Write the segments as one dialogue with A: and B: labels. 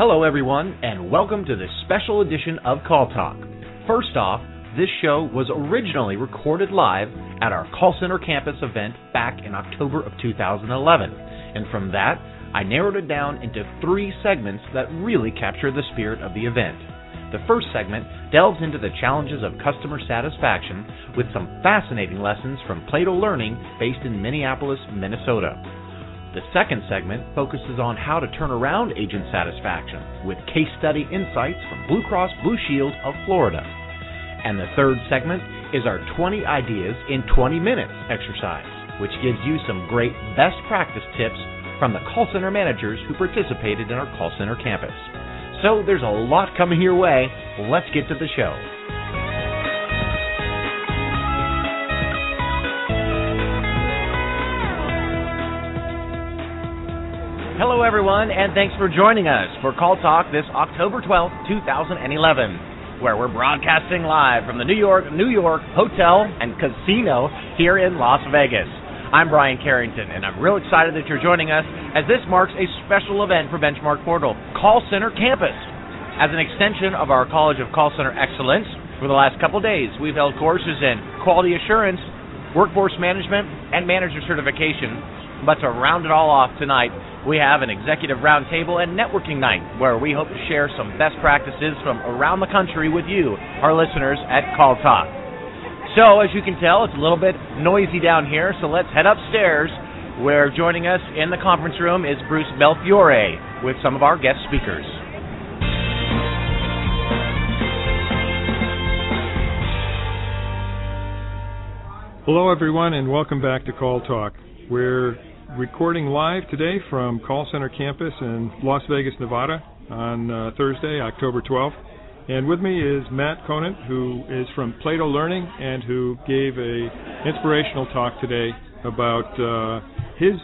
A: Hello, everyone, and welcome to this special edition of Call Talk. First off, this show was originally recorded live at our call center campus event back in October of 2011. And from that, I narrowed it down into three segments that really capture the spirit of the event. The first segment delves into the challenges of customer satisfaction with some fascinating lessons from Plato Learning based in Minneapolis, Minnesota. The second segment focuses on how to turn around agent satisfaction with case study insights from Blue Cross Blue Shield of Florida. And the third segment is our 20 ideas in 20 minutes exercise, which gives you some great best practice tips from the call center managers who participated in our call center campus. So there's a lot coming your way. Let's get to the show. Hello, everyone, and thanks for joining us for Call Talk this October 12th, 2011, where we're broadcasting live from the New York, New York Hotel and Casino here in Las Vegas. I'm Brian Carrington, and I'm real excited that you're joining us as this marks a special event for Benchmark Portal, Call Center Campus. As an extension of our College of Call Center Excellence, for the last couple days, we've held courses in quality assurance, workforce management, and manager certification. But to round it all off tonight, we have an executive roundtable and networking night where we hope to share some best practices from around the country with you, our listeners at Call Talk. So, as you can tell, it's a little bit noisy down here, so let's head upstairs where joining us in the conference room is Bruce Belfiore with some of our guest speakers.
B: Hello, everyone, and welcome back to Call Talk. We're recording live today from Call Center Campus in Las Vegas, Nevada on uh, Thursday, October 12th. And with me is Matt Conant, who is from Plato Learning and who gave a inspirational talk today about uh, his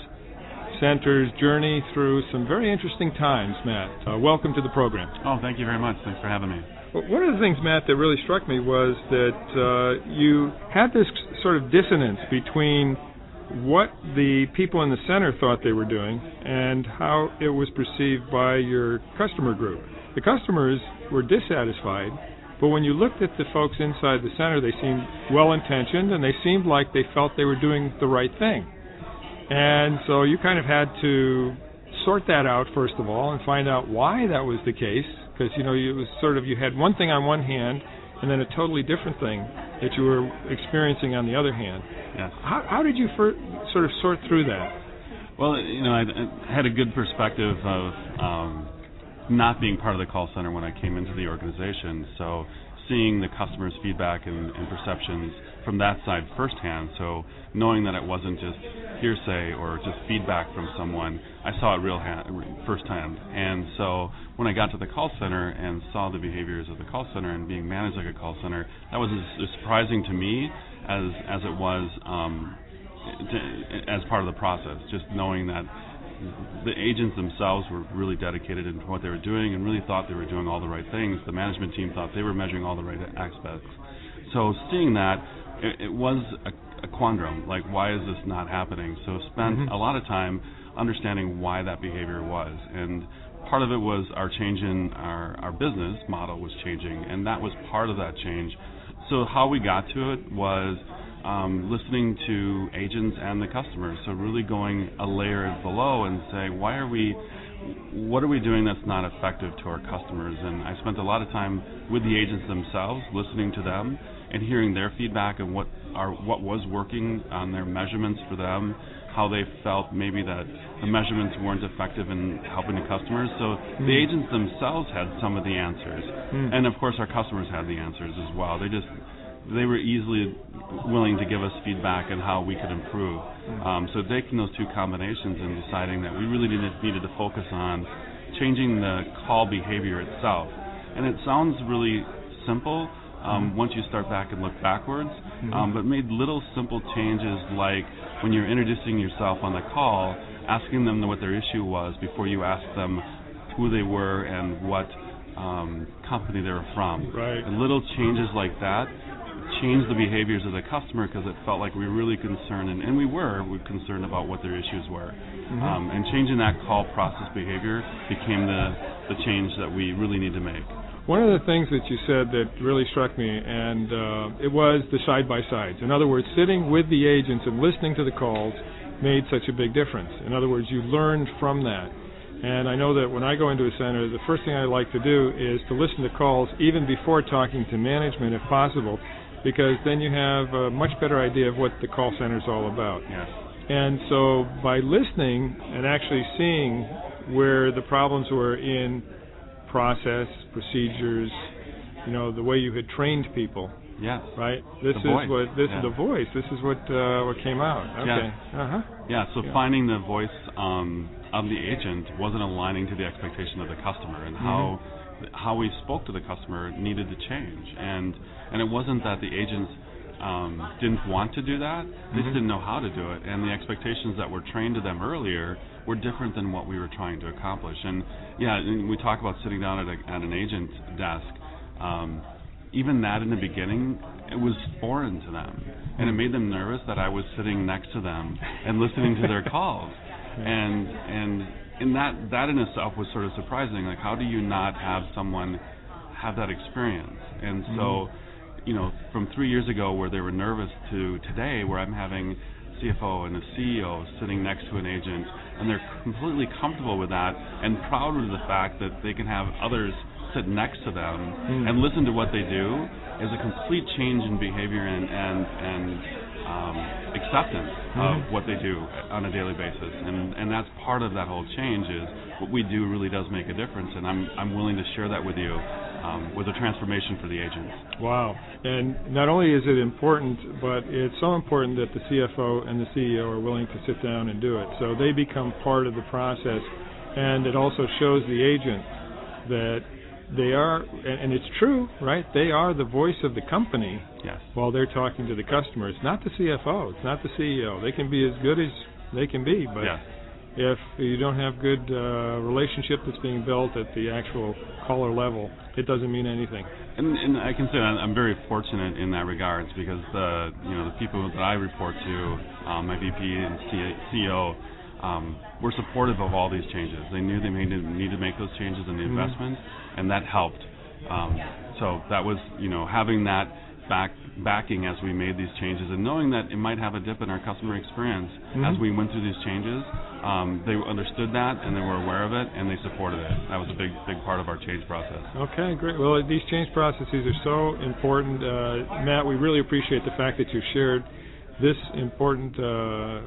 B: center's journey through some very interesting times. Matt, uh, welcome to the program.
C: Oh, thank you very much. Thanks for having me.
B: One of the things, Matt, that really struck me was that uh, you had this sort of dissonance between what the people in the center thought they were doing and how it was perceived by your customer group. The customers were dissatisfied, but when you looked at the folks inside the center, they seemed well intentioned and they seemed like they felt they were doing the right thing. And so you kind of had to sort that out first of all and find out why that was the case because you know it was sort of you had one thing on one hand and then a totally different thing that you were experiencing on the other hand.
C: Yes.
B: How, how did you sort of sort through that?
C: Well, you know, I, I had a good perspective of um, not being part of the call center when I came into the organization. So seeing the customers' feedback and, and perceptions from that side firsthand. So knowing that it wasn't just hearsay or just feedback from someone, I saw it real hand, firsthand. And so when I got to the call center and saw the behaviors of the call center and being managed like a call center, that was as, as surprising to me as as it was um, to, as part of the process. Just knowing that the agents themselves were really dedicated in what they were doing and really thought they were doing all the right things. The management team thought they were measuring all the right aspects. So seeing that, it, it was a, a quandrum. Like, why is this not happening? So spent
B: Mhm.
C: a lot of time understanding why that behavior was and part of it was our change in our, our business model was changing and that was part of that change so how we got to it was um, listening to agents and the customers. So really going a layer below and say why are we what are we doing that's not effective to our customers? And i spent a lot of time with the agents themselves listening to them and hearing their feedback and what are what was working on their measurements for them how they felt maybe that the measurements weren't effective in helping the customers. So the
B: Mm.
C: agents themselves had some of the answers,
B: Mm.
C: and of course our customers had the answers as well. They just they were easily willing to give us feedback on how we could improve. Um, so taking those two combinations and deciding that we really needed, needed to focus on changing the call behavior itself. And it sounds really simple um, once you start back and look backwards, um, but made little simple changes like when you're introducing yourself on the call, asking them what their issue was before you ask them who they were and what um, company they were from.
B: Right.
C: And little changes like that changed the behaviors of the customer because it felt like we were really concerned, and, and we were, we were concerned about what their issues were. Um, and changing that call process behavior became the the change that we really need to make.
B: One of the things that you said that really struck me, and uh, it was the side by sides. In other words, sitting with the agents and listening to the calls made such a big difference. In other words, you learned from that. And I know that when I go into a center, the first thing I like to do is to listen to calls even before talking to management, if possible, because then you have a much better idea of what the call center is all about.
C: Yes.
B: And so by listening and actually seeing where the problems were in process, procedures, you know, the way you had trained people.
C: Yes.
B: Right. This
C: The
B: is
C: voice.
B: what this
C: Yeah.
B: is the voice. This is what uh, what came out. Okay. Uh huh.
C: Yeah, so
B: Yeah.
C: finding the voice um, of the agent wasn't aligning to the expectation of the customer, and how
B: Mm-hmm.
C: how we spoke to the customer needed to change. And and it wasn't that the agents um, didn't want to do that; they
B: Mhm.
C: just didn't know how to do it. And the expectations that were trained to them earlier were different than what we were trying to accomplish. And yeah, and we talk about sitting down at, a, at an agent desk. Um, even that in the beginning, it was foreign to them, and it made them nervous that I was sitting next to them and listening to their calls, and and and that that in itself was sort of surprising. Like, how do you not have someone have that experience? And so, you know, from three years ago where they were nervous to today where I'm having CFO and a CEO sitting next to an agent, and they're completely comfortable with that and proud of the fact that they can have others sit next to them
B: Mm.
C: and listen to what they do is a complete change in behavior and and and um, acceptance
B: Mhm.
C: of what they do on a daily basis, and and that's part of that whole change is what we do really does make a difference, and I'm I'm willing to share that with you um, with a transformation for the agents.
B: Wow. And not only is it important, but it's so important that the CFO and the CEO are willing to sit down and do it. So they become part of the process. And it also shows the agent that they are, and, and it's true, right? They are the voice of the company
C: Yes.
B: while they're talking to the customer. It's not the CFO, it's not the CEO. They can be as good as they can be, but
C: yes.
B: If you don't have good uh, relationship that's being built at the actual caller level, it doesn't mean anything.
C: And, and I can say I'm very fortunate in that regards because the you know the people that I report to, um, my VP and CEO, um, were supportive of all these changes. They knew they needed to make those changes in the
B: Mhm.
C: investment, and that helped. Um, so that was you know having that back backing as we made these changes and knowing that it might have a dip in our customer experience
B: Mhm.
C: as we went through these changes. Um, they understood that and they were aware of it and they supported it. That was a big big part of our change process.
B: Okay, great. Well, these change processes are so important. Uh, Matt, we really appreciate the fact that you shared this important uh,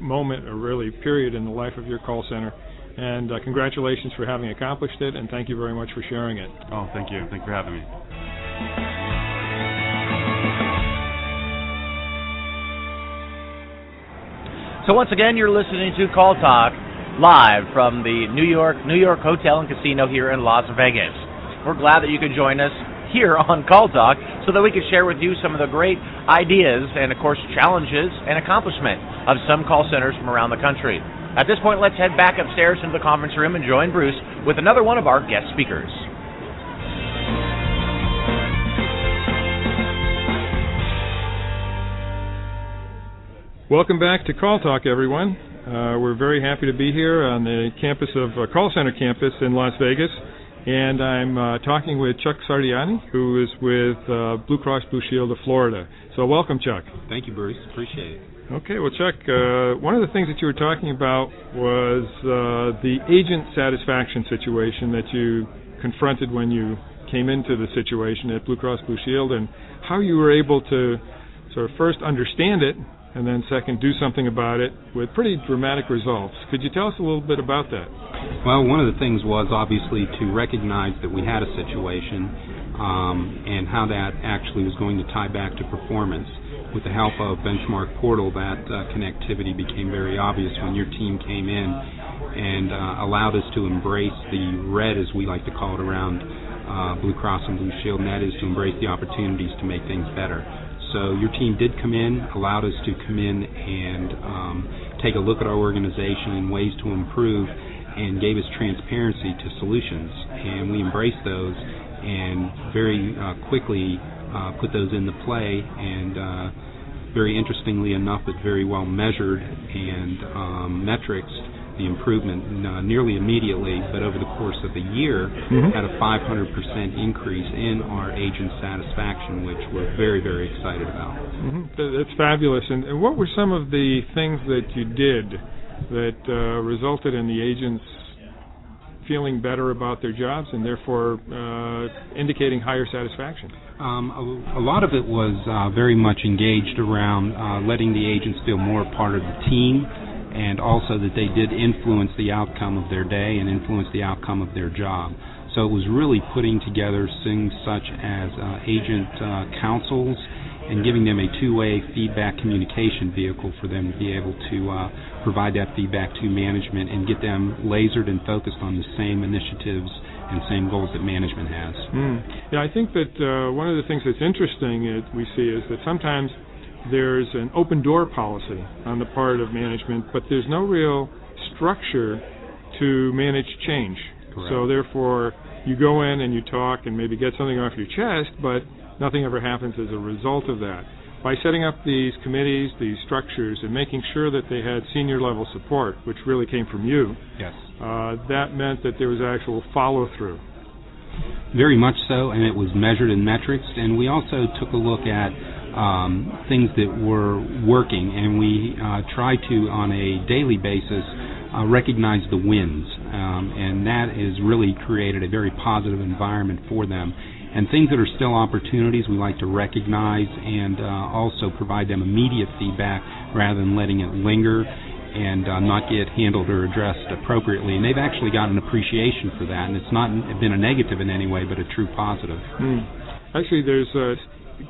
B: moment, or really period, in the life of your call center. And uh, congratulations for having accomplished it, and thank you very much for sharing it.
C: Oh, thank you. Thank you for having me.
A: So once again, you're listening to Call Talk live from the New York New York Hotel and Casino here in Las Vegas. We're glad that you could join us here on Call Talk so that we can share with you some of the great ideas and of course challenges and accomplishment of some call centers from around the country. At this point, let's head back upstairs into the conference room and join Bruce with another one of our guest speakers.
B: Welcome back to Call Talk, everyone. Uh, we're very happy to be here on the campus of uh, Call Center campus in Las Vegas, and I'm uh, talking with Chuck Sartiano, who is with uh, Blue Cross Blue Shield of Florida. So, welcome, Chuck.
D: Thank you, Bruce. Appreciate it.
B: Okay, well, Chuck, uh, one of the things that you were talking about was uh, the agent satisfaction situation that you confronted when you came into the situation at Blue Cross Blue Shield, and how you were able to sort of first understand it and then second do something about it with pretty dramatic results. Could you tell us a little bit about that?
D: Well, one of the things was obviously to recognize that we had a situation um, and how that actually was going to tie back to performance. With the help of Benchmark Portal, that uh, connectivity became very obvious when your team came in and uh, allowed us to embrace the red, as we like to call it around uh, Blue Cross and Blue Shield, and that is to embrace the opportunities to make things better. So your team did come in, allowed us to come in and um, take a look at our organization and ways to improve, and gave us transparency to solutions. And we embraced those and very uh, quickly uh, put those into play. And uh, very interestingly enough, but very well measured and um, metrics the improvement uh, nearly immediately, but over the course of a year, mm-hmm. had a 500% increase in our agent satisfaction, which we're very, very excited about.
B: Mm-hmm. That's fabulous. And, and, what were some of the things that you did that uh, resulted in the agents feeling better about their jobs and therefore uh, indicating higher satisfaction?
D: Um, a, a, lot of it was uh, very much engaged around uh, letting the agents feel more part of the team and also that they did influence the outcome of their day and influence the outcome of their job. So it was really putting together things such as uh, agent uh, councils and giving them a two-way feedback communication vehicle for them to be able to uh, provide that feedback to management and get them lasered and focused on the same initiatives and same goals that management has.
B: Mm. Yeah, I think that uh, one of the things that's interesting that we see is that sometimes there's an open door policy on the part of management, but there's no real structure to manage change.
D: Correct.
B: So therefore, you go in and you talk and maybe get something off your chest, but nothing ever happens as a result of that. By setting up these committees, these structures, and making sure that they had senior level support, which really came from you,
D: yes,
B: uh, that meant that there was actual follow through.
D: Very much so, and it was measured in metrics. And we also took a look at um, things that were working, and we uh, tried to, on a daily basis, uh, recognize the wins, um, and that has really created a very positive environment for them. And things that are still opportunities, we like to recognize and uh, also provide them immediate feedback rather than letting it linger and uh, not get handled or addressed appropriately. And they've actually got an appreciation for that, and it's not been a negative in any way, but a true positive.
B: Mm. Actually, there's a,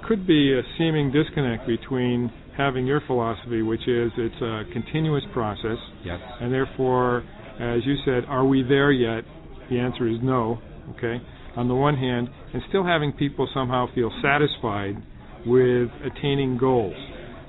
B: could be a seeming disconnect between having your philosophy, which is it's a continuous process.
D: Yes.
B: And therefore, as you said, are we there yet? The answer is no. Okay. On the one hand, and still having people somehow feel satisfied with attaining goals.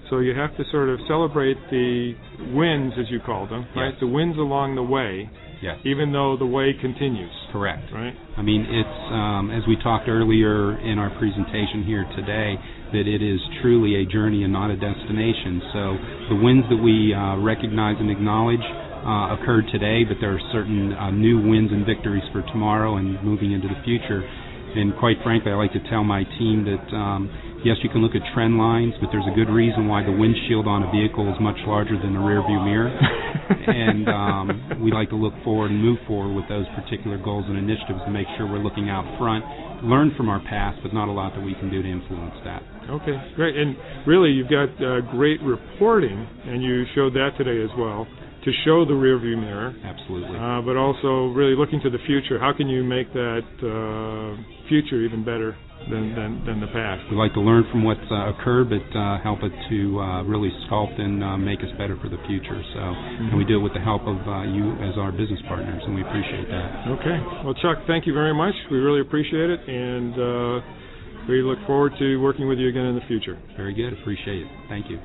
B: So you have to sort of celebrate the wins, as you call them, right? The wins along the way.
D: Yes.
B: Even though the way continues.
D: Correct.
B: Right.
D: I mean, it's um, as we talked earlier in our presentation here today that it is truly a journey and not a destination. So the wins that we uh, recognize and acknowledge uh, occurred today, but there are certain uh, new wins and victories for tomorrow and moving into the future. And quite frankly, I like to tell my team that um, yes, you can look at trend lines, but there's a good reason why the windshield on a vehicle is much larger than the rear view mirror. and um, we like to look forward and move forward with those particular goals and initiatives to make sure we're looking out front, learn from our past, but not a lot that we can do to influence that.
B: Okay, great. And really, you've got uh, great reporting, and you showed that today as well to show the rearview mirror.
D: Absolutely.
B: Uh, but also really looking to the future. How can you make that uh, future even better than, than, than the past?
D: We'd like to learn from what's uh, occurred, but uh, help it to uh, really sculpt and uh, make us better for the future. So, mm-hmm. and we do it with the help of you as our business partners, and we appreciate that.
B: Okay. Well, Chuck, thank you very much. We really appreciate it, and we look forward to working with you again in the future.
D: Very good. Appreciate it. Thank you.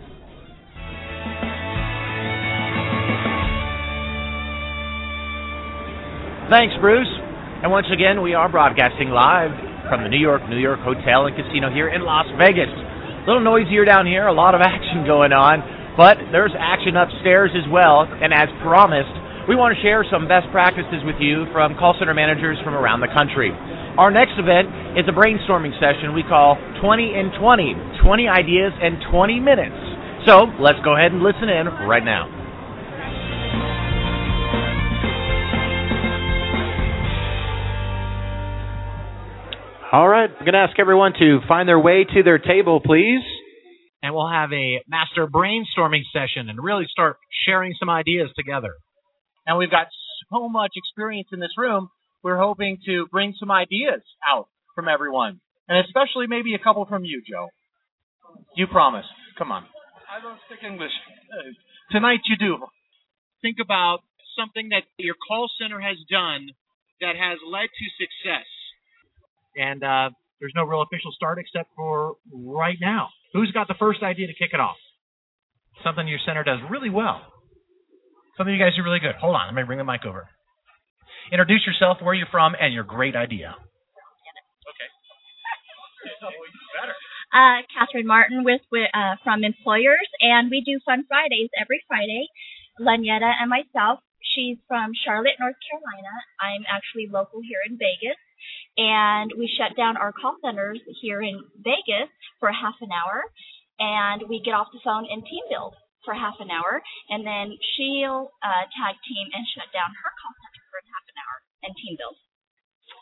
A: Thanks, Bruce. And once again, we are broadcasting live from the New York, New York Hotel and Casino here in Las Vegas. A little noisier down here, a lot of action going on, but there's action upstairs as well. And as promised, we want to share some best practices with you from call center managers from around the country. Our next event is a brainstorming session we call 20 in 20, 20 ideas in 20 minutes. So let's go ahead and listen in right now. All right, I'm going to ask everyone to find their way to their table, please. And we'll have a master brainstorming session and really start sharing some ideas together. And we've got so much experience in this room, we're hoping to bring some ideas out from everyone. And especially maybe a couple from you, Joe. You promise. Come on.
E: I don't speak English.
A: Uh, tonight you do. Think about something that your call center has done that has led to success and uh, there's no real official start except for right now. Who's got the first idea to kick it off? Something your center does really well. Something you guys do really good. Hold on, let me bring the mic over. Introduce yourself, where you're from, and your great idea. Okay.
F: Uh, Catherine Martin with, with uh, from Employers, and we do Fun Fridays every Friday. Lanyetta and myself she's from Charlotte, North Carolina. I'm actually local here in Vegas. And we shut down our call centers here in Vegas for half an hour. And we get off the phone and team build for half an hour. And then she'll uh, tag team and shut down her call center for half an hour and team build.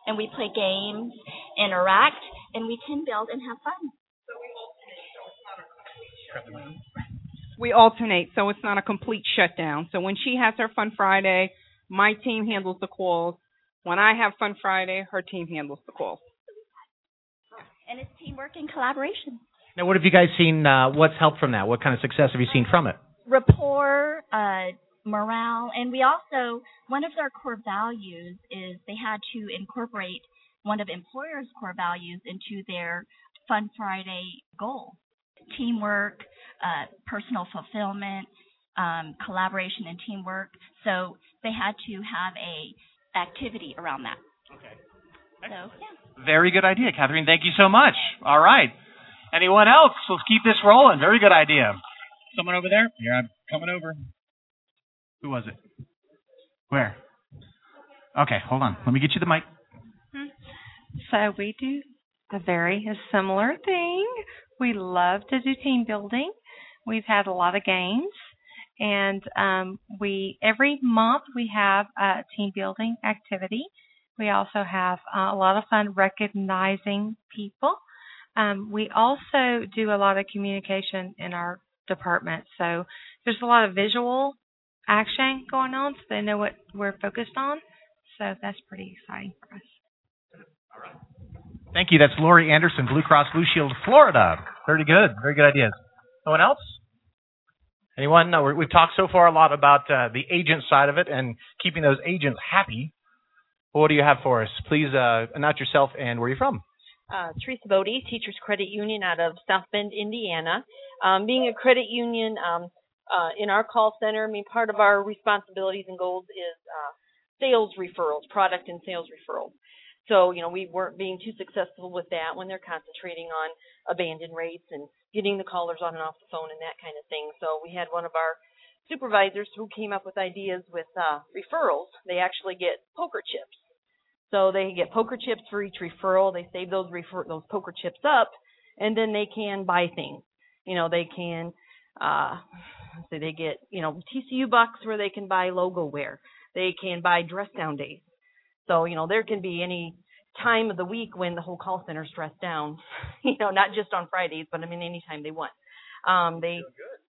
F: And we play games, interact, and we team build and have fun.
E: We alternate, so it's not a complete shutdown. So when she has her Fun Friday, my team handles the calls. When I have Fun Friday, her team handles the calls.
F: And it's teamwork and collaboration.
A: Now, what have you guys seen? Uh, what's helped from that? What kind of success have you seen from it?
F: Rapport, uh, morale, and we also one of their core values is they had to incorporate one of employers' core values into their Fun Friday goal: teamwork, uh, personal fulfillment, um, collaboration, and teamwork. So they had to have a activity around that.
A: Okay.
F: So yeah.
G: Very good idea, Catherine. Thank you so much. All right. Anyone else? Let's keep this rolling. Very good idea. Someone over there? Here, I'm coming over. Who was it? Where? Okay, hold on. Let me get you the mic. Mm-hmm.
H: So we do a very similar thing. We love to do team building. We've had a lot of games, and um, we every month we have a team building activity. We also have uh, a lot of fun recognizing people. Um, we also do a lot of communication in our department, so there's a lot of visual action going on, so they know what we're focused on. So that's pretty exciting for us.
G: Thank you. That's Lori Anderson, Blue Cross Blue Shield, Florida. Very good. Very good ideas. No one else?
A: Anyone? No, we're- we've talked so far a lot about uh, the agent side of it and keeping those agents happy. What do you have for us? Please uh, announce yourself and where you're from.
I: uh, Teresa Bodie, Teachers Credit Union out of South Bend, Indiana. Um, being a credit union um, uh, in our call center, I mean, part of our responsibilities and goals is uh, sales referrals, product and sales referrals. So, you know, we weren't being too successful with that when they're concentrating on abandon rates and getting the callers on and off the phone and that kind of thing. So we had one of our supervisors who came up with ideas with uh, referrals. They actually get poker chips. So they get poker chips for each referral. They save those refer those poker chips up, and then they can buy things. You know, they can uh say they get you know TCU bucks where they can buy logo wear. They can buy dress down days. So you know there can be any time of the week when the whole call center's dressed down. You know, not just on Fridays, but I mean anytime they want. Um, they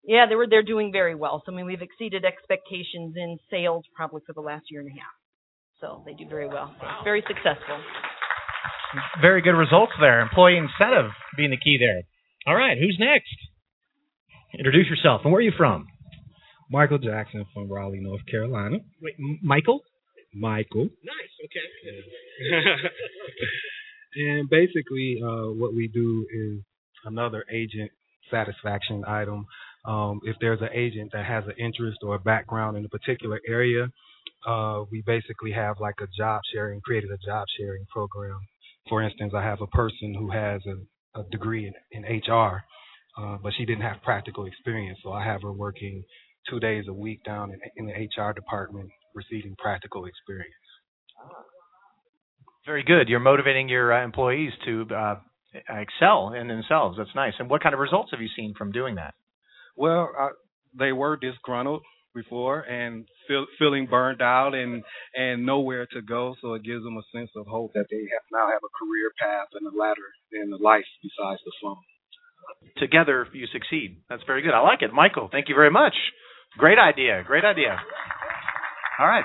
I: yeah they were they're doing very well. So I mean we've exceeded expectations in sales probably for the last year and a half. So they do very well. Very successful.
G: Very good results there. Employee incentive being the key there. All right, who's next? Introduce yourself and where are you from?
J: Michael Jackson from Raleigh, North Carolina.
G: Wait, M- Michael?
J: Michael.
G: Nice. Okay.
J: and basically, uh, what we do is another agent satisfaction item. Um, if there's an agent that has an interest or a background in a particular area, uh, we basically have like a job sharing, created a job sharing program. For instance, I have a person who has a, a degree in, in HR, uh, but she didn't have practical experience, so I have her working two days a week down in, in the HR department, receiving practical experience.
A: Very good. You're motivating your uh, employees to uh, excel in themselves. That's nice. And what kind of results have you seen from doing that?
J: Well, uh, they were disgruntled before and feel, feeling burned out and and nowhere to go. So it gives them a sense of hope that they have now have a career path and a ladder and a life besides the phone.
A: Together, you succeed. That's very good. I like it, Michael. Thank you very much. Great idea. Great idea. All right.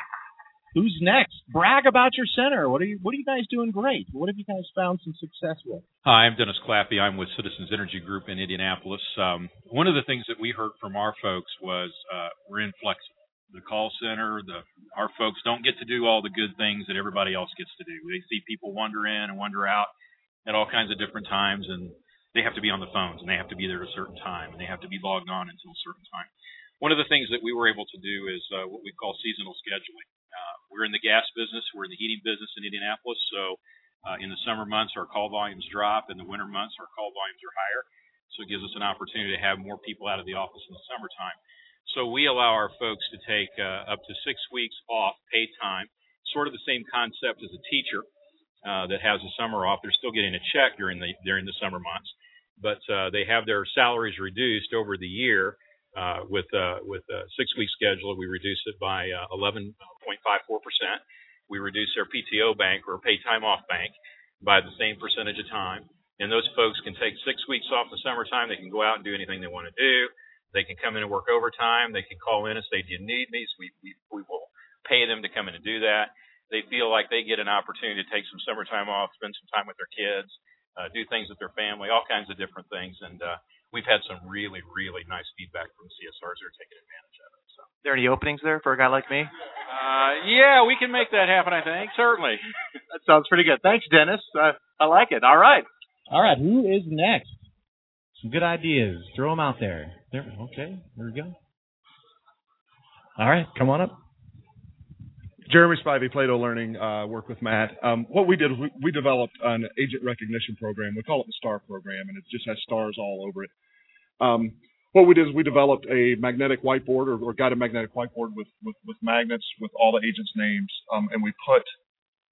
G: Who's next? Brag about your center. What are you What are you guys doing great? What have you guys found some success with?
K: Hi, I'm Dennis Clappy. I'm with Citizens Energy Group in Indianapolis. Um, one of the things that we heard from our folks was uh, we're inflexible. The call center, the our folks don't get to do all the good things that everybody else gets to do. They see people wander in and wander out at all kinds of different times, and they have to be on the phones and they have to be there at a certain time and they have to be logged on until a certain time. One of the things that we were able to do is uh, what we call seasonal scheduling. Uh, we're in the gas business, we're in the heating business in Indianapolis, so uh, in the summer months our call volumes drop, in the winter months our call volumes are higher. So it gives us an opportunity to have more people out of the office in the summertime. So we allow our folks to take uh, up to six weeks off paid time, sort of the same concept as a teacher uh, that has a summer off. They're still getting a check during the during the summer months, but uh, they have their salaries reduced over the year uh, with uh, with a six week schedule. We reduce it by uh, 11.54 percent. We reduce their PTO bank or paid time off bank by the same percentage of time. And those folks can take six weeks off in the summertime. They can go out and do anything they want to do. They can come in and work overtime. They can call in and say, "Do you need me?" So we we, we will pay them to come in and do that. They feel like they get an opportunity to take some summertime off, spend some time with their kids, uh, do things with their family, all kinds of different things. And uh, we've had some really, really nice feedback from CSRs that are taking advantage of it. So.
A: Are there any openings there for a guy like me?
K: Uh, yeah, we can make that happen. I think certainly.
A: that sounds pretty good. Thanks, Dennis. Uh, I like it. All right.
L: All right. Who is next? Some good ideas. Throw them out there. There. Okay. There we go. All right. Come on up.
M: Jeremy Spivey, Plato Learning, uh, work with Matt. Um, what we did, we, we developed an agent recognition program. We call it the STAR program, and it just has stars all over it. Um, what we did is we developed a magnetic whiteboard or, or guided magnetic whiteboard with, with, with, magnets with all the agents' names, um, and we put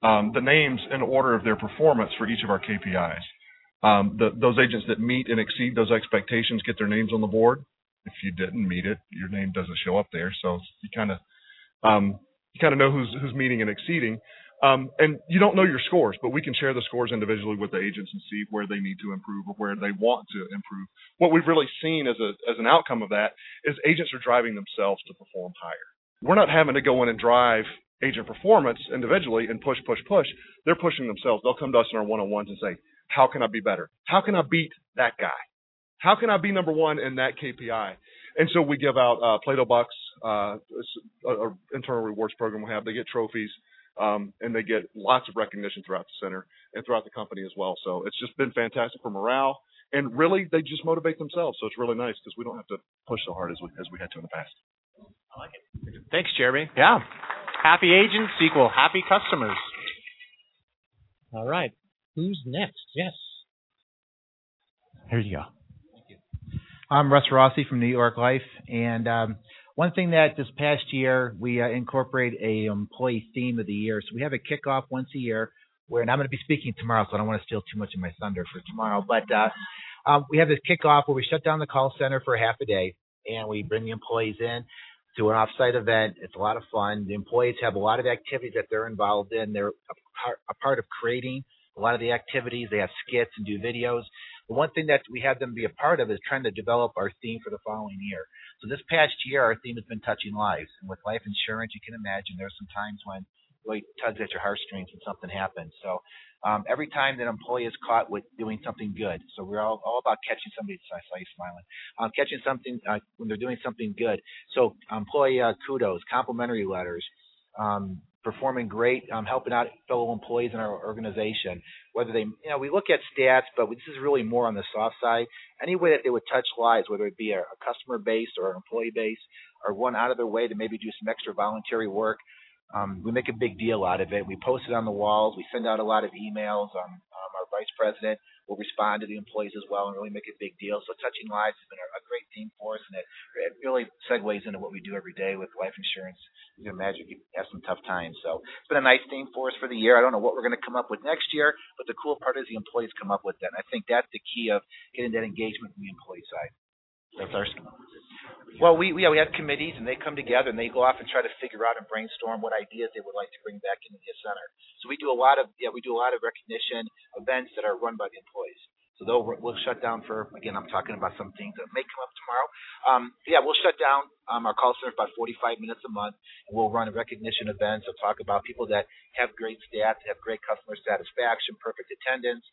M: um, the names in order of their performance for each of our KPIs. Um, the, those agents that meet and exceed those expectations get their names on the board. If you didn't meet it, your name doesn't show up there. So you kind of um, you kind of know who's who's meeting and exceeding. Um, and you don't know your scores, but we can share the scores individually with the agents and see where they need to improve or where they want to improve. What we've really seen as a as an outcome of that is agents are driving themselves to perform higher. We're not having to go in and drive agent performance individually and push, push, push. They're pushing themselves. They'll come to us in our one-on-ones and say, "How can I be better? How can I beat that guy? How can I be number one in that KPI?" And so we give out uh, Plato bucks, uh, a, internal rewards program we have. They get trophies, um, and they get lots of recognition throughout the center and throughout the company as well. So it's just been fantastic for morale, and really they just motivate themselves. So it's really nice because we don't have to push so hard as we as we had to in the past.
A: I like it. Thanks, Jeremy. Yeah, happy agents equal happy customers.
L: All right, who's next? Yes.
A: Here you go.
N: I'm Russ Rossi from New York Life, and um, one thing that this past year we uh, incorporate a employee theme of the year. So we have a kickoff once a year, where and I'm going to be speaking tomorrow, so I don't want to steal too much of my thunder for tomorrow. But uh, um, we have this kickoff where we shut down the call center for half a day, and we bring the employees in to an offsite event. It's a lot of fun. The employees have a lot of activities that they're involved in. They're a part, a part of creating a lot of the activities. They have skits and do videos. The one thing that we had them be a part of is trying to develop our theme for the following year. So this past year, our theme has been touching lives. And with life insurance, you can imagine there's some times when really tugs at your heartstrings when something happens. So um, every time that an employee is caught with doing something good, so we're all, all about catching somebody. I saw you smiling. Um, catching something uh, when they're doing something good. So employee uh, kudos, complimentary letters, um, performing great, um, helping out fellow employees in our organization. Whether they, you know, we look at stats, but this is really more on the soft side. Any way that they would touch lives, whether it be a, a customer base or an employee base, or one out of their way to maybe do some extra voluntary work, um, we make a big deal out of it. We post it on the walls. We send out a lot of emails. Um, um, our vice president will respond to the employees as well and really make a big deal. So touching lives has been a, a great theme for us, and it, it really segues into what we do every day with life insurance. You can imagine you have some tough times. So it's been a nice theme for us for the year. I don't know what we're going to come up with next year, but the cool part is the employees come up with that. And I think that's the key of getting that engagement from the employee side. That's our well, we, we yeah we have committees and they come together and they go off and try to figure out and brainstorm what ideas they would like to bring back into the center. So we do a lot of yeah we do a lot of recognition events that are run by the employees. So they'll we'll shut down for again I'm talking about some things that may come up tomorrow. Um, yeah, we'll shut down um, our call center for about 45 minutes a month, and we'll run recognition events. We'll talk about people that have great stats, have great customer satisfaction, perfect attendance,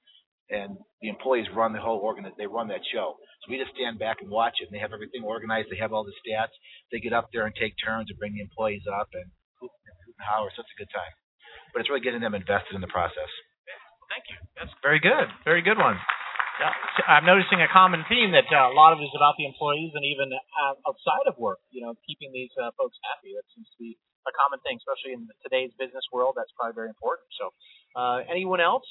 N: and the employees run the whole organ. They run that show. So we just stand back and watch it. And they have everything organized. They have all the stats. They get up there and take turns and bring the employees up and hoot and holler. So it's a good time. But it's really getting them invested in the process.
A: Thank you. That's very good. Very good one. Yeah, I'm noticing a common theme that uh, a lot of it is about the employees and even uh, outside of work. You know, keeping these uh, folks happy. That seems to be a common thing, especially in today's business world. That's probably very important. So, uh, anyone else?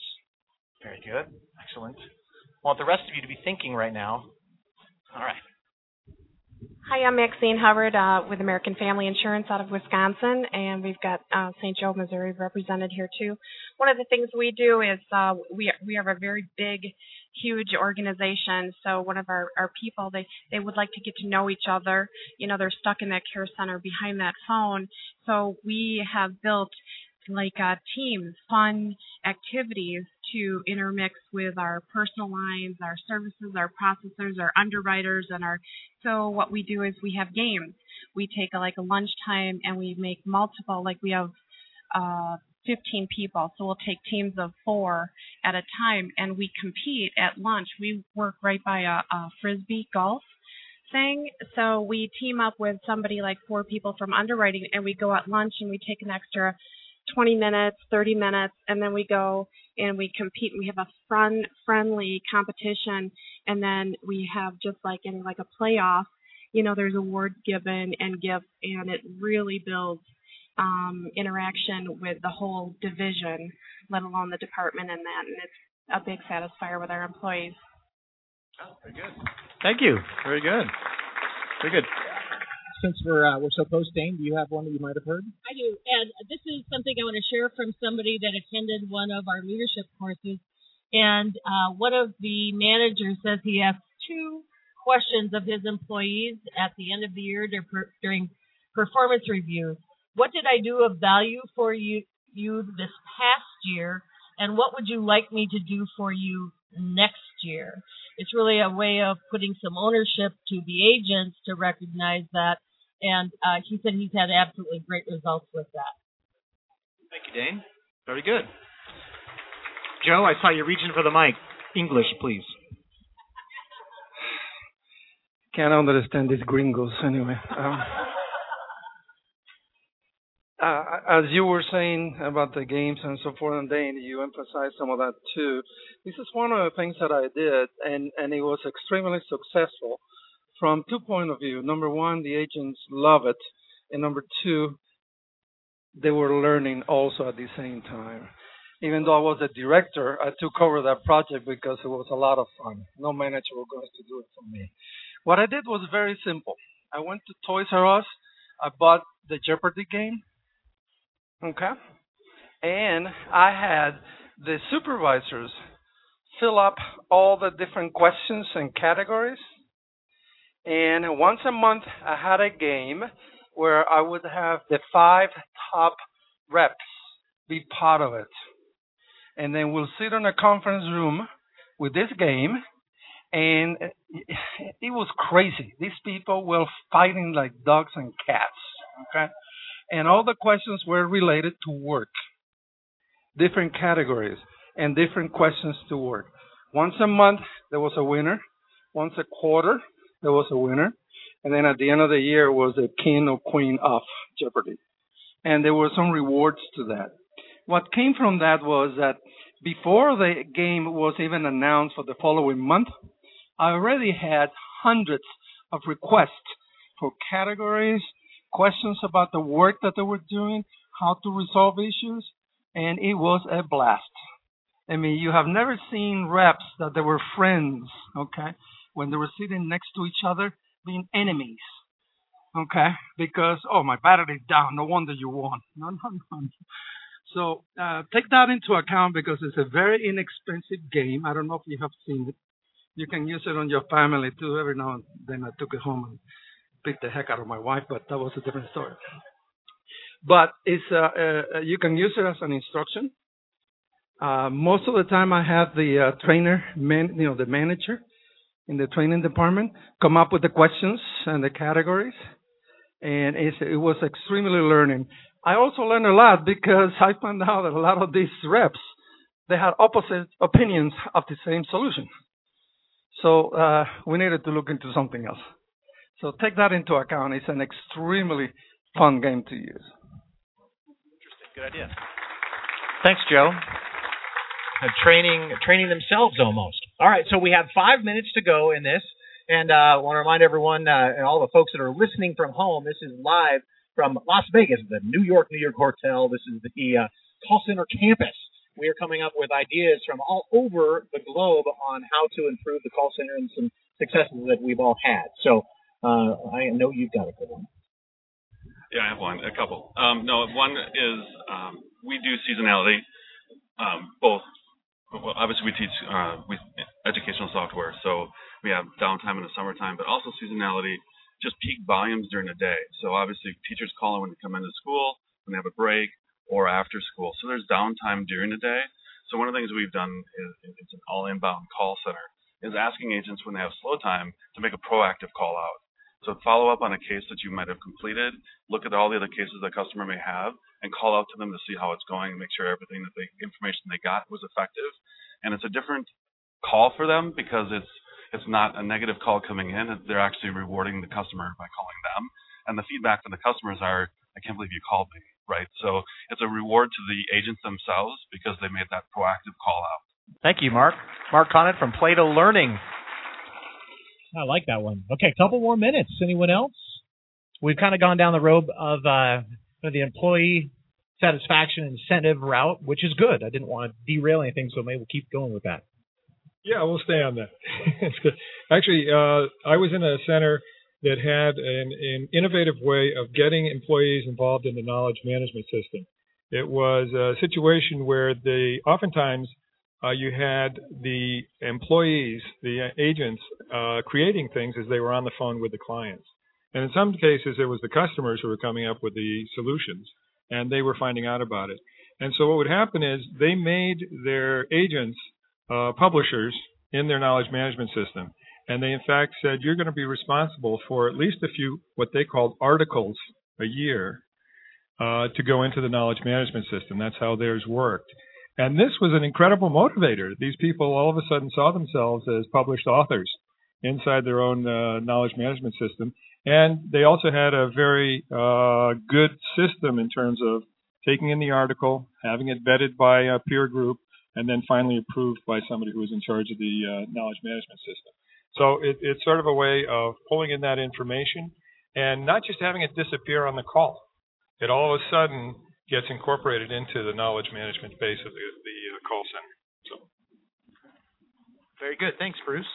A: Very good. Excellent. I want the rest of you to be thinking right now. All right.
O: Hi, I'm Maxine Hubbard uh, with American Family Insurance out of Wisconsin, and we've got uh, St. Joe, Missouri represented here too. One of the things we do is uh, we we have a very big, huge organization. So one of our, our people they they would like to get to know each other. You know, they're stuck in that care center behind that phone. So we have built like uh, teams, fun activities to intermix with our personal lines, our services, our processors, our underwriters, and our. So what we do is we have games. We take a, like a lunchtime and we make multiple. Like we have uh, 15 people, so we'll take teams of four at a time, and we compete at lunch. We work right by a, a frisbee golf thing. So we team up with somebody like four people from underwriting and we go at lunch and we take an extra 20 minutes, 30 minutes, and then we go and we compete. and We have a fun, friendly competition, and then we have just like in like a playoff. You know, there's awards given and gifts, and it really builds um, interaction with the whole division, let alone the department and that. And it's a big satisfier with our employees.
P: Oh, very good. Thank you. Very good. Very good since we're uh, we're so close, Dane, do you have one that you might have heard?
Q: I do, and this is something I want to share from somebody that attended one of our leadership courses. And uh, one of the managers says he asked two questions of his employees at the end of the year during performance reviews. What did I do of value for you you this past year, and what would you like me to do for you next year? It's really a way of putting some ownership to the agents to recognize that and uh, he said he's had absolutely great results with that.
P: Thank you, Dane. Very good. Joe, I saw you reaching for the mic. English, please.
R: Can't understand these gringos anyway. Um, uh, as you were saying about the games and so forth, and Dane, you emphasized some of that too. This is one of the things that I did, and and it was extremely successful from two point of view. Number one, the agents love it, and number two, they were learning also at the same time. Even though I was a director, I took over that project because it was a lot of fun. No manager was going to do it for me. What I did was very simple. I went to Toys R Us. I bought the Jeopardy game. Okay. And I had the supervisors fill up all the different questions and categories and once a month, I had a game where I would have the five top reps be part of it. And then we'll sit in a conference room with this game. And it was crazy. These people were fighting like dogs and cats. Okay. And all the questions were related to work, different categories, and different questions to work. Once a month, there was a winner. Once a quarter, there was a winner. And then at the end of the year was a king or queen of Jeopardy. And there were some rewards to that. What came from that was that before the game was even announced for the following month, I already had hundreds of requests for categories, questions about the work that they were doing, how to resolve issues, and it was a blast. I mean, you have never seen reps that they were friends, okay? when they were sitting next to each other being enemies. Okay? Because, oh, my battery's down. No wonder you won. No, no, no. So uh, take that into account because it's a very inexpensive game. I don't know if you have seen it. You can use it on your family too. Every now and then I took it home and beat the heck out of my wife, but that was a different story. But it's uh, uh, you can use it as an instruction. Uh, most of the time, I have the uh, trainer, man, you know, the manager, in the training department come up with the questions and the categories, and it was extremely learning. I also learned a lot because I found out that a lot of these reps they had opposite opinions of the same solution. So uh, we needed to look into something else. So take that into account. It's an extremely fun game to use.
P: Interesting. Good idea. Thanks, Joe. Training, training themselves almost. All right, so we have five minutes to go in this, and uh, I want to remind everyone uh, and all the folks that are listening from home, this is live from Las Vegas, the New York New York Hotel. This is the uh, call center campus. We are coming up with ideas from all over the globe on how to improve the call center and some successes that we've all had. So Uh, I know you've got a good one.
C: Yeah, I have one, a couple. Um, no, one is um, we do seasonality, um, both. Well, obviously, we teach uh, we educational software, so we have downtime in the summertime, but also seasonality, just peak volumes during the day. So obviously, teachers call in when they come into school, when they have a break, or after school. So there's downtime during the day. So one of the things we've done is it's an all inbound call center is asking agents when they have slow time to make a proactive call out. So follow up on a case that you might have completed, look at all the other cases the customer may have, and call out to them to see how it's going and make sure everything that the information they got was effective. And it's a different call for them because it's it's not a negative call coming in. They're actually rewarding the customer by calling them. And the feedback from the customers are, I can't believe you called me, right? So it's a reward to the agents themselves because they made that proactive call out.
P: Thank you, Matt. Matt Conant from Plato Learning. I like that one. Okay, a couple more minutes. Anyone else? We've kind of gone down the road of uh, the employee satisfaction incentive route, which is good. I didn't want to derail anything, so maybe we'll keep going with that.
B: Yeah, we'll stay on that. Actually, uh, I was in a center that had an, an innovative way of getting employees involved in the knowledge management system. It was a situation where they oftentimes uh, you had the employees, the agents, uh, creating things as they were on the phone with the clients. And in some cases, it was the customers who were coming up with the solutions, and they were finding out about it. And so what would happen is they made their agents uh, publishers in their knowledge management system. And they, in fact, said you're going to be responsible for at least a few what they called articles a year uh, to go into the knowledge management system. That's how theirs worked. And this was an incredible motivator. These people all of a sudden saw themselves as published authors inside their own uh, knowledge management system. And they also had a very uh, good system in terms of taking in the article, having it vetted by a peer group, and then finally approved by somebody who was in charge of the uh, knowledge management system. So it, it's sort of a way of pulling in that information and not just having it disappear on the call. It all of a sudden gets incorporated into the knowledge management base of the, the uh, call center. So.
P: Very good. Thanks, Bruce.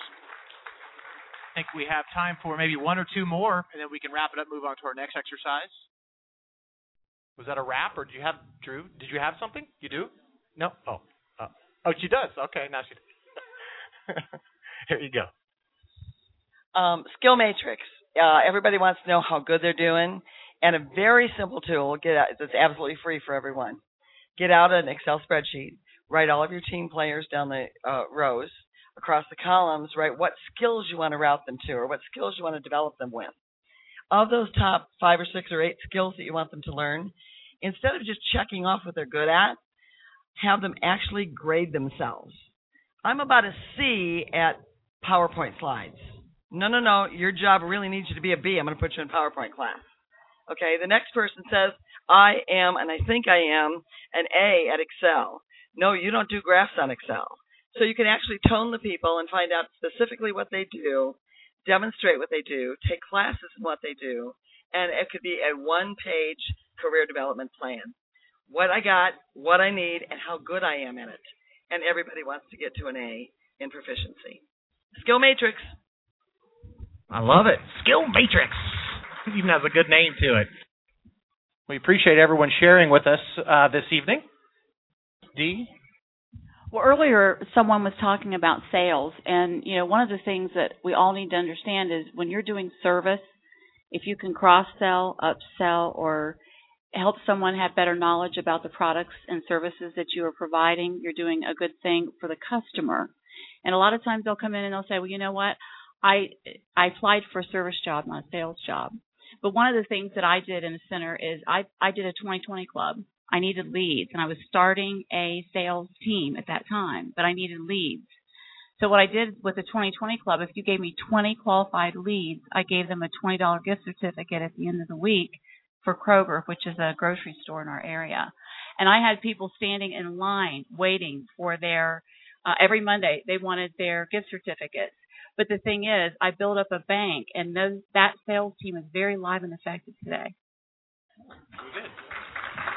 P: I think we have time for maybe one or two more, and then we can wrap it up. Move on to our next exercise. Was that a wrap, or do you have Drew? Did you have something? You do? No. Oh. Uh, oh, she does. Okay, now she. Does. Here you go.
S: Um, skill matrix. Uh, everybody wants to know how good they're doing, and a very simple tool. Get out, that's absolutely free for everyone. Get out an Excel spreadsheet. Write all of your team players down the uh, rows across the columns. Write what skills you want to route them to, or what skills you want to develop them with. Of those top five or six or eight skills that you want them to learn, instead of just checking off what they're good at, have them actually grade themselves. I'm about a C at PowerPoint slides. No, no, no. Your job really needs you to be a B. I'm going to put you in PowerPoint class. Okay. The next person says, I am, and I think I am, an A at Excel. No, you don't do graphs on Excel. So you can actually tone the people and find out specifically what they do, demonstrate what they do, take classes in what they do, and it could be a one page career development plan. What I got, what I need, and how good I am in it. And everybody wants to get to an A in proficiency. Skill Matrix.
P: I love it. Skill Matrix. Even has a good name to it. We appreciate everyone sharing with us uh, this evening. Dee?
T: Well, earlier someone was talking about sales, and you know one of the things that we all need to understand is when you're doing service, if you can cross sell, upsell, or help someone have better knowledge about the products and services that you are providing, you're doing a good thing for the customer. And a lot of times they'll come in and they'll say, well, you know what? I I applied for a service job, not a sales job. But one of the things that I did in the center is I I did a 2020 club. I needed leads, and I was starting a sales team at that time, but I needed leads. So what I did with the 2020 club, if you gave me 20 qualified leads, I gave them a $20 gift certificate at the end of the week for Kroger, which is a grocery store in our area. And I had people standing in line waiting for their uh, every Monday they wanted their gift certificates. But the thing is, I built up a bank, and those, that sales team is very live and effective today.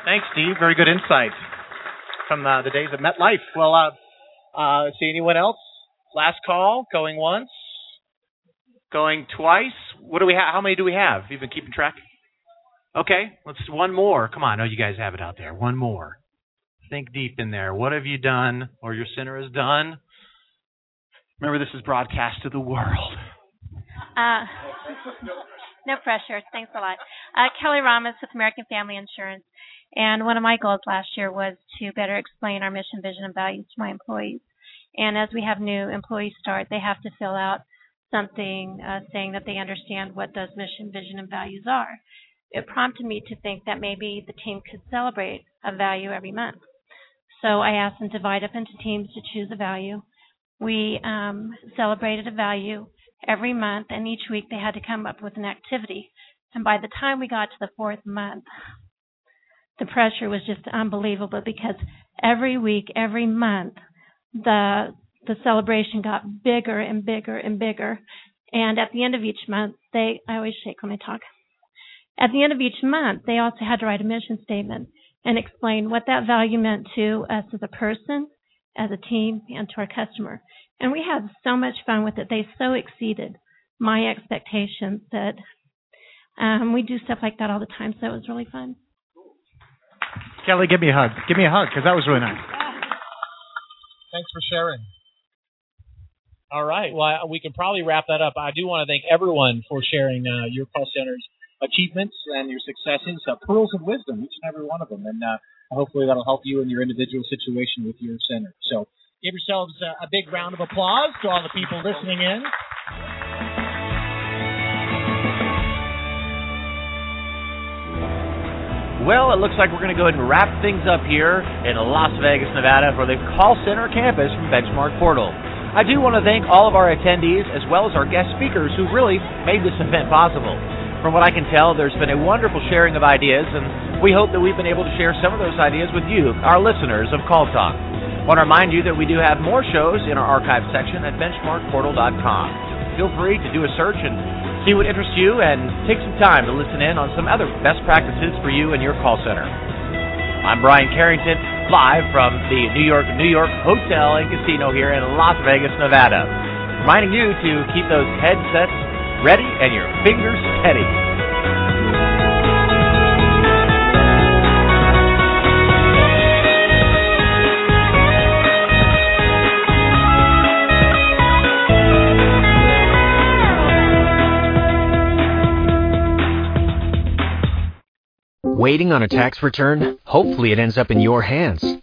P: Thanks, Steve. Very good insight from uh, the days of MetLife. Well, uh, uh, see anyone else? Last call, going once,
A: Going twice. What do we have? How many do we have? You've been keeping track? Okay, let's one more. Come on, know you guys have it out there. One more. Think deep in there. What have you done, or your center has done? Remember, this is broadcast to the world.
U: Uh, no pressure. Thanks a lot. Uh, Kelly Ramos with American Family Insurance. And one of my goals last year was to better explain our mission, vision, and values to my employees. And as we have new employees start, they have to fill out something uh, saying that they understand what those mission, vision, and values are. It prompted me to think that maybe the team could celebrate a value every month. So I asked them to divide up into teams to choose a value. We um, celebrated a value every month, and each week they had to come up with an activity. And by the time we got to the fourth month, the pressure was just unbelievable because every week, every month, the the celebration got bigger and bigger and bigger. And at the end of each month, they I always shake when I talk. At the end of each month, they also had to write a mission statement and explain what that value meant to us as a person, as a team, and to our customer. And we had so much fun with it. They so exceeded my expectations that um, we do stuff like that all the time. So it was really fun.
L: Kelly, give me a hug. Give me a hug because that was really nice.
P: Thanks for sharing. All right. Well, we can probably wrap that up. I do want to thank everyone for sharing uh, your call center's achievements and your successes, uh, pearls of wisdom, each and every one of them. And uh, hopefully that'll help you in your individual situation with your center. So give yourselves a, a big round of applause to all the people listening in.
A: Well, it looks like we're going to go ahead and wrap things up here in Las Vegas, Nevada for the call center campus from Benchmark Portal. I do want to thank all of our attendees as well as our guest speakers who really made this event possible. From what I can tell, there's been a wonderful sharing of ideas, and we hope that we've been able to share some of those ideas with you, our listeners of Call Talk. I want to remind you that we do have more shows in our archive section at benchmarkportal.com. Feel free to do a search and see what interests you and take some time to listen in on some other best practices for you and your call center. I'm Brian Carrington, live from the New York New York Hotel and Casino here in Las Vegas, Nevada. Reminding you to keep those headsets ready and your fingers steady.
V: Waiting on a tax return? Hopefully it ends up in your hands.